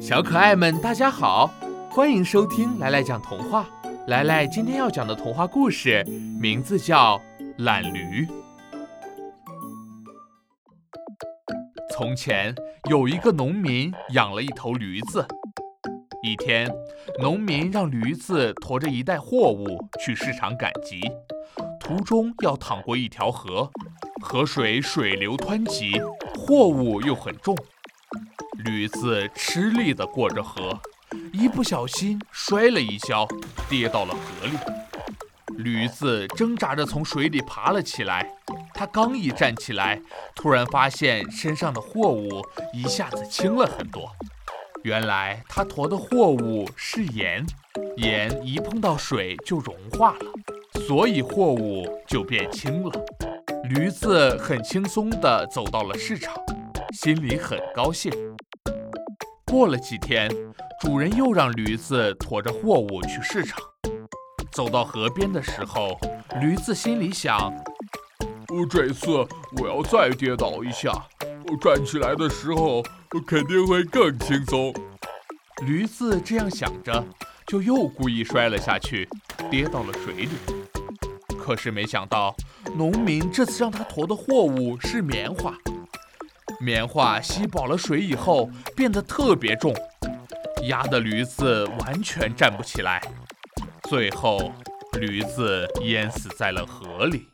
小可爱们，大家好，欢迎收听来来讲童话。来来今天要讲的童话故事名字叫《懒驴》。从前有一个农民养了一头驴子。一天，农民让驴子驮着一袋货物去市场赶集，途中要淌过一条河，河水水流湍急，货物又很重。驴子吃力地过着河，一不小心摔了一跤，跌到了河里。驴子挣扎着从水里爬了起来。他刚一站起来，突然发现身上的货物一下子轻了很多。原来他驮的货物是盐，盐一碰到水就融化了，所以货物就变轻了。驴子很轻松地走到了市场，心里很高兴。过了几天，主人又让驴子驮着货物去市场。走到河边的时候，驴子心里想：“我这次我要再跌倒一下，我站起来的时候肯定会更轻松。”驴子这样想着，就又故意摔了下去，跌到了水里。可是没想到，农民这次让他驮的货物是棉花。棉花吸饱了水以后变得特别重，压得驴子完全站不起来。最后，驴子淹死在了河里。